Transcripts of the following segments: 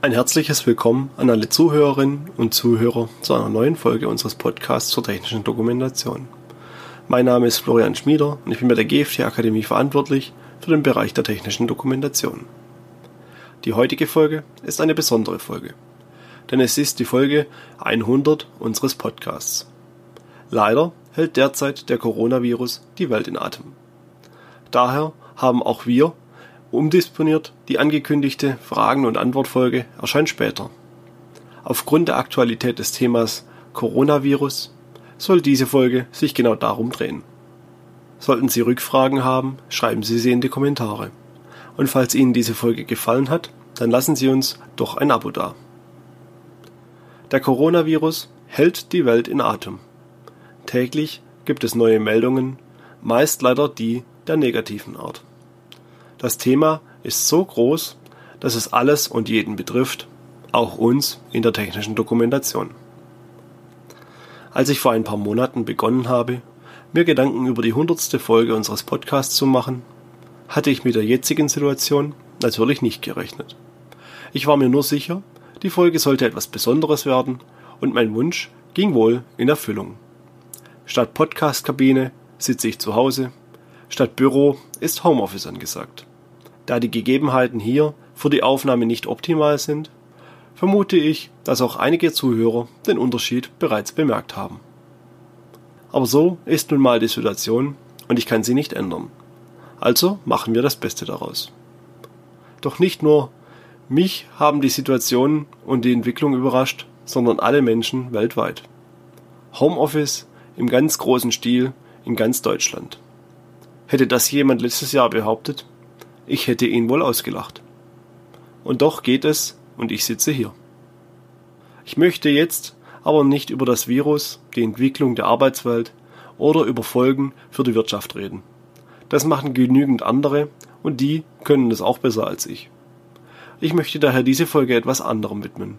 Ein herzliches Willkommen an alle Zuhörerinnen und Zuhörer zu einer neuen Folge unseres Podcasts zur technischen Dokumentation. Mein Name ist Florian Schmieder und ich bin bei der GFT Akademie verantwortlich für den Bereich der technischen Dokumentation. Die heutige Folge ist eine besondere Folge, denn es ist die Folge 100 unseres Podcasts. Leider hält derzeit der Coronavirus die Welt in Atem. Daher haben auch wir umdisponiert, die angekündigte Fragen- und Antwortfolge erscheint später. Aufgrund der Aktualität des Themas Coronavirus soll diese Folge sich genau darum drehen. Sollten Sie Rückfragen haben, schreiben Sie sie in die Kommentare. Und falls Ihnen diese Folge gefallen hat, dann lassen Sie uns doch ein Abo da. Der Coronavirus hält die Welt in Atem. Täglich gibt es neue Meldungen, meist leider die der negativen Art. Das Thema ist so groß, dass es alles und jeden betrifft, auch uns in der technischen Dokumentation. Als ich vor ein paar Monaten begonnen habe, mir Gedanken über die hundertste Folge unseres Podcasts zu machen, hatte ich mit der jetzigen Situation natürlich nicht gerechnet. Ich war mir nur sicher, die Folge sollte etwas Besonderes werden und mein Wunsch ging wohl in Erfüllung. Statt Podcast-Kabine sitze ich zu Hause, statt Büro ist Homeoffice angesagt. Da die Gegebenheiten hier für die Aufnahme nicht optimal sind, vermute ich, dass auch einige Zuhörer den Unterschied bereits bemerkt haben. Aber so ist nun mal die Situation und ich kann sie nicht ändern. Also machen wir das Beste daraus. Doch nicht nur mich haben die Situation und die Entwicklung überrascht, sondern alle Menschen weltweit. Homeoffice im ganz großen Stil in ganz Deutschland. Hätte das jemand letztes Jahr behauptet, ich hätte ihn wohl ausgelacht. Und doch geht es, und ich sitze hier. Ich möchte jetzt aber nicht über das Virus, die Entwicklung der Arbeitswelt oder über Folgen für die Wirtschaft reden. Das machen genügend andere und die können es auch besser als ich. Ich möchte daher diese Folge etwas anderem widmen.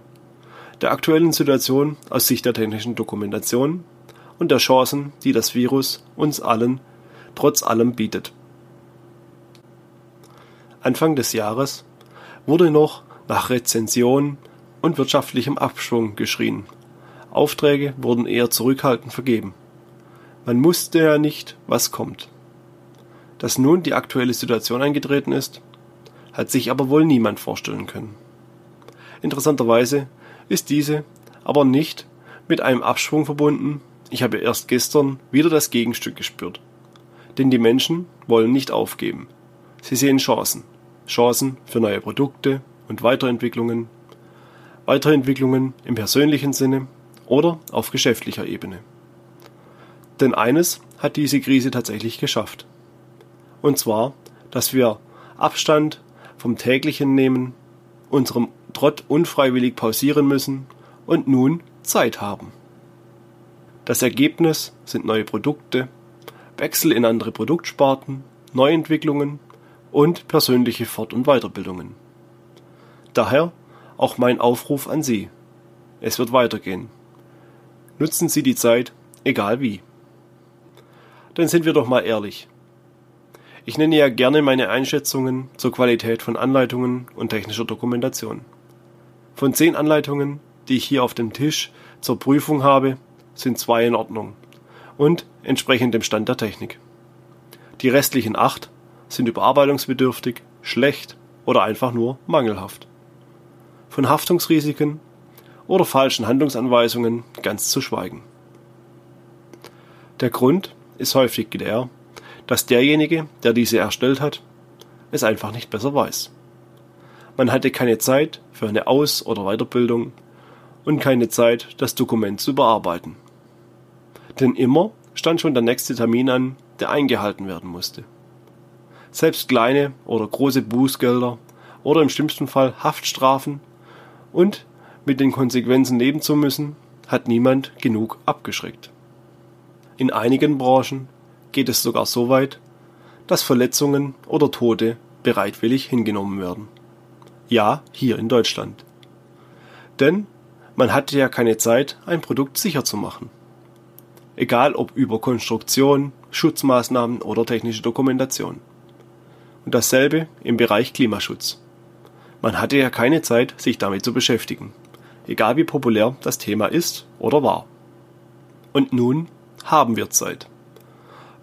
Der aktuellen Situation aus Sicht der technischen Dokumentation und der Chancen, die das Virus uns allen trotz allem bietet. Anfang des Jahres wurde noch nach Rezension und wirtschaftlichem Abschwung geschrien. Aufträge wurden eher zurückhaltend vergeben. Man wusste ja nicht, was kommt. Dass nun die aktuelle Situation eingetreten ist, hat sich aber wohl niemand vorstellen können. Interessanterweise ist diese aber nicht mit einem Abschwung verbunden. Ich habe erst gestern wieder das Gegenstück gespürt. Denn die Menschen wollen nicht aufgeben. Sie sehen Chancen. Chancen für neue Produkte und Weiterentwicklungen. Weiterentwicklungen im persönlichen Sinne oder auf geschäftlicher Ebene. Denn eines hat diese Krise tatsächlich geschafft. Und zwar, dass wir Abstand vom täglichen nehmen, unserem Trott unfreiwillig pausieren müssen und nun Zeit haben. Das Ergebnis sind neue Produkte, Wechsel in andere Produktsparten, Neuentwicklungen und persönliche Fort- und Weiterbildungen. Daher auch mein Aufruf an Sie. Es wird weitergehen. Nutzen Sie die Zeit, egal wie. Dann sind wir doch mal ehrlich. Ich nenne ja gerne meine Einschätzungen zur Qualität von Anleitungen und technischer Dokumentation. Von zehn Anleitungen, die ich hier auf dem Tisch zur Prüfung habe, sind zwei in Ordnung und entsprechend dem Stand der Technik. Die restlichen acht sind überarbeitungsbedürftig, schlecht oder einfach nur mangelhaft. Von Haftungsrisiken oder falschen Handlungsanweisungen ganz zu schweigen. Der Grund ist häufig der, dass derjenige, der diese erstellt hat, es einfach nicht besser weiß. Man hatte keine Zeit für eine Aus- oder Weiterbildung und keine Zeit, das Dokument zu überarbeiten. Denn immer stand schon der nächste Termin an, der eingehalten werden musste. Selbst kleine oder große Bußgelder oder im schlimmsten Fall Haftstrafen und mit den Konsequenzen leben zu müssen, hat niemand genug abgeschreckt. In einigen Branchen geht es sogar so weit, dass Verletzungen oder Tote bereitwillig hingenommen werden. Ja, hier in Deutschland. Denn man hatte ja keine Zeit, ein Produkt sicher zu machen. Egal ob über Konstruktion, Schutzmaßnahmen oder technische Dokumentation. Und dasselbe im Bereich Klimaschutz. Man hatte ja keine Zeit, sich damit zu beschäftigen, egal wie populär das Thema ist oder war. Und nun haben wir Zeit.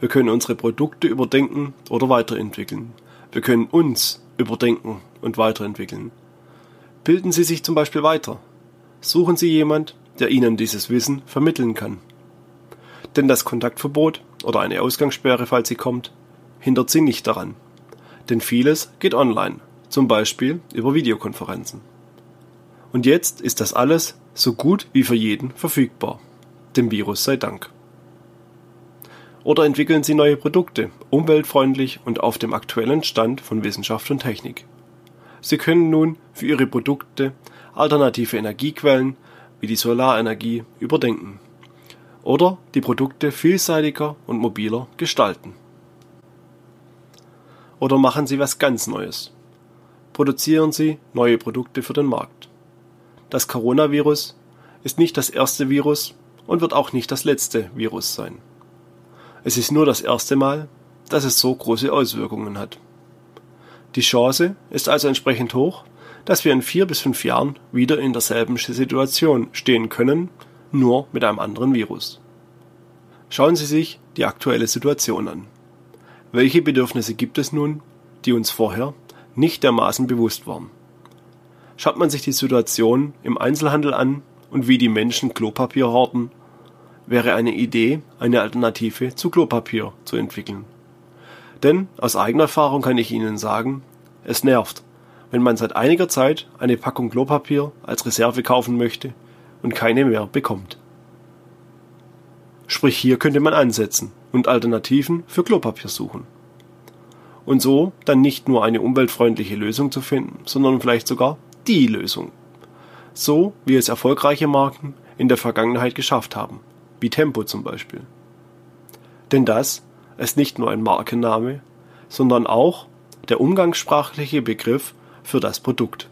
Wir können unsere Produkte überdenken oder weiterentwickeln. Wir können uns überdenken und weiterentwickeln. Bilden Sie sich zum Beispiel weiter. Suchen Sie jemand, der Ihnen dieses Wissen vermitteln kann. Denn das Kontaktverbot oder eine Ausgangssperre, falls sie kommt, hindert Sie nicht daran. Denn vieles geht online, zum Beispiel über Videokonferenzen. Und jetzt ist das alles so gut wie für jeden verfügbar. Dem Virus sei Dank. Oder entwickeln Sie neue Produkte, umweltfreundlich und auf dem aktuellen Stand von Wissenschaft und Technik. Sie können nun für Ihre Produkte alternative Energiequellen wie die Solarenergie überdenken oder die Produkte vielseitiger und mobiler gestalten. Oder machen Sie was ganz Neues. Produzieren Sie neue Produkte für den Markt. Das Coronavirus ist nicht das erste Virus und wird auch nicht das letzte Virus sein. Es ist nur das erste Mal, dass es so große Auswirkungen hat. Die Chance ist also entsprechend hoch, dass wir in vier bis fünf Jahren wieder in derselben Situation stehen können, nur mit einem anderen Virus. Schauen Sie sich die aktuelle Situation an. Welche Bedürfnisse gibt es nun, die uns vorher nicht dermaßen bewusst waren? Schaut man sich die Situation im Einzelhandel an und wie die Menschen Klopapier horten wäre eine Idee, eine Alternative zu Klopapier zu entwickeln. Denn aus eigener Erfahrung kann ich Ihnen sagen, es nervt, wenn man seit einiger Zeit eine Packung Klopapier als Reserve kaufen möchte und keine mehr bekommt. Sprich, hier könnte man ansetzen und Alternativen für Klopapier suchen. Und so dann nicht nur eine umweltfreundliche Lösung zu finden, sondern vielleicht sogar die Lösung. So wie es erfolgreiche Marken in der Vergangenheit geschafft haben wie Tempo zum Beispiel. Denn das ist nicht nur ein Markenname, sondern auch der umgangssprachliche Begriff für das Produkt.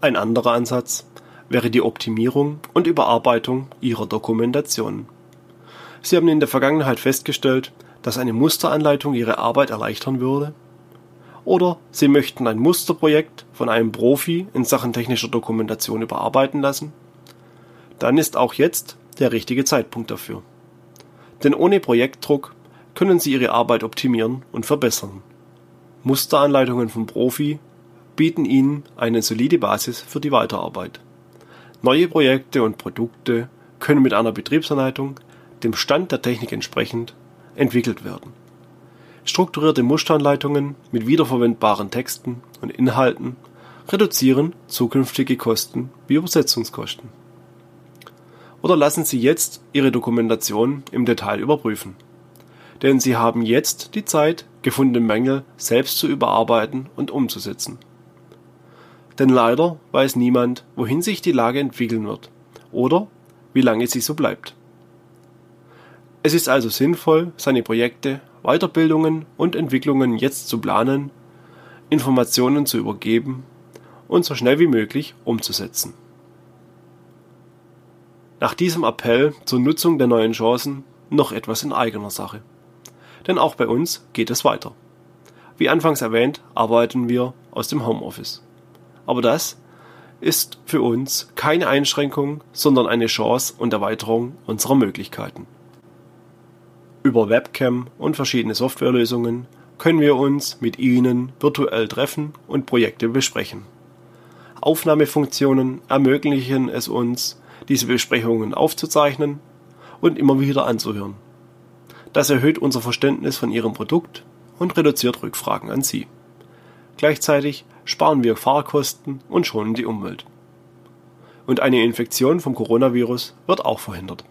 Ein anderer Ansatz wäre die Optimierung und Überarbeitung Ihrer Dokumentation. Sie haben in der Vergangenheit festgestellt, dass eine Musteranleitung Ihre Arbeit erleichtern würde? Oder Sie möchten ein Musterprojekt von einem Profi in Sachen technischer Dokumentation überarbeiten lassen? Dann ist auch jetzt der richtige Zeitpunkt dafür. Denn ohne Projektdruck können Sie Ihre Arbeit optimieren und verbessern. Musteranleitungen vom Profi bieten Ihnen eine solide Basis für die Weiterarbeit. Neue Projekte und Produkte können mit einer Betriebsanleitung, dem Stand der Technik entsprechend, entwickelt werden. Strukturierte Musteranleitungen mit wiederverwendbaren Texten und Inhalten reduzieren zukünftige Kosten wie Übersetzungskosten. Oder lassen Sie jetzt Ihre Dokumentation im Detail überprüfen. Denn Sie haben jetzt die Zeit, gefundene Mängel selbst zu überarbeiten und umzusetzen. Denn leider weiß niemand, wohin sich die Lage entwickeln wird oder wie lange sie so bleibt. Es ist also sinnvoll, seine Projekte, Weiterbildungen und Entwicklungen jetzt zu planen, Informationen zu übergeben und so schnell wie möglich umzusetzen. Nach diesem Appell zur Nutzung der neuen Chancen noch etwas in eigener Sache. Denn auch bei uns geht es weiter. Wie anfangs erwähnt, arbeiten wir aus dem Homeoffice. Aber das ist für uns keine Einschränkung, sondern eine Chance und Erweiterung unserer Möglichkeiten. Über Webcam und verschiedene Softwarelösungen können wir uns mit Ihnen virtuell treffen und Projekte besprechen. Aufnahmefunktionen ermöglichen es uns, diese Besprechungen aufzuzeichnen und immer wieder anzuhören. Das erhöht unser Verständnis von Ihrem Produkt und reduziert Rückfragen an Sie. Gleichzeitig sparen wir Fahrkosten und schonen die Umwelt. Und eine Infektion vom Coronavirus wird auch verhindert.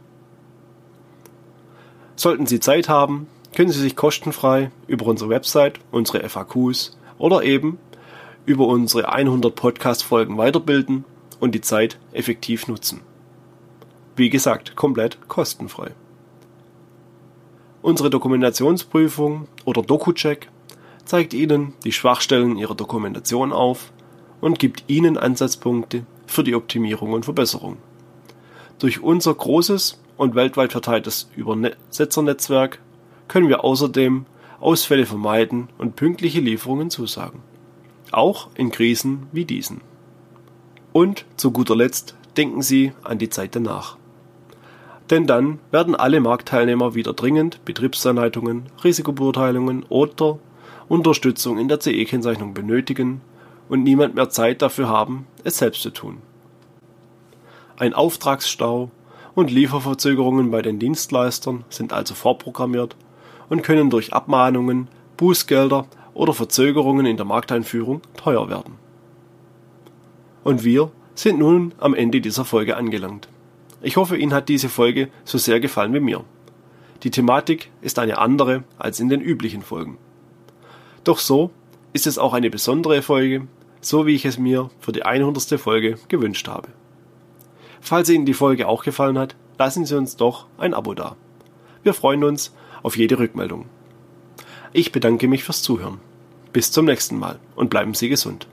Sollten Sie Zeit haben, können Sie sich kostenfrei über unsere Website, unsere FAQs oder eben über unsere 100 Podcast-Folgen weiterbilden und die Zeit effektiv nutzen. Wie gesagt, komplett kostenfrei. Unsere Dokumentationsprüfung oder DokuCheck zeigt Ihnen die Schwachstellen Ihrer Dokumentation auf und gibt Ihnen Ansatzpunkte für die Optimierung und Verbesserung. Durch unser großes und weltweit verteiltes Übersetzernetzwerk können wir außerdem Ausfälle vermeiden und pünktliche Lieferungen zusagen. Auch in Krisen wie diesen. Und zu guter Letzt denken Sie an die Zeit danach. Denn dann werden alle Marktteilnehmer wieder dringend Betriebsanleitungen, Risikobeurteilungen oder Unterstützung in der CE-Kennzeichnung benötigen und niemand mehr Zeit dafür haben, es selbst zu tun. Ein Auftragsstau und Lieferverzögerungen bei den Dienstleistern sind also vorprogrammiert und können durch Abmahnungen, Bußgelder oder Verzögerungen in der Markteinführung teuer werden. Und wir sind nun am Ende dieser Folge angelangt. Ich hoffe, Ihnen hat diese Folge so sehr gefallen wie mir. Die Thematik ist eine andere als in den üblichen Folgen. Doch so ist es auch eine besondere Folge, so wie ich es mir für die 100. Folge gewünscht habe. Falls Ihnen die Folge auch gefallen hat, lassen Sie uns doch ein Abo da. Wir freuen uns auf jede Rückmeldung. Ich bedanke mich fürs Zuhören. Bis zum nächsten Mal und bleiben Sie gesund.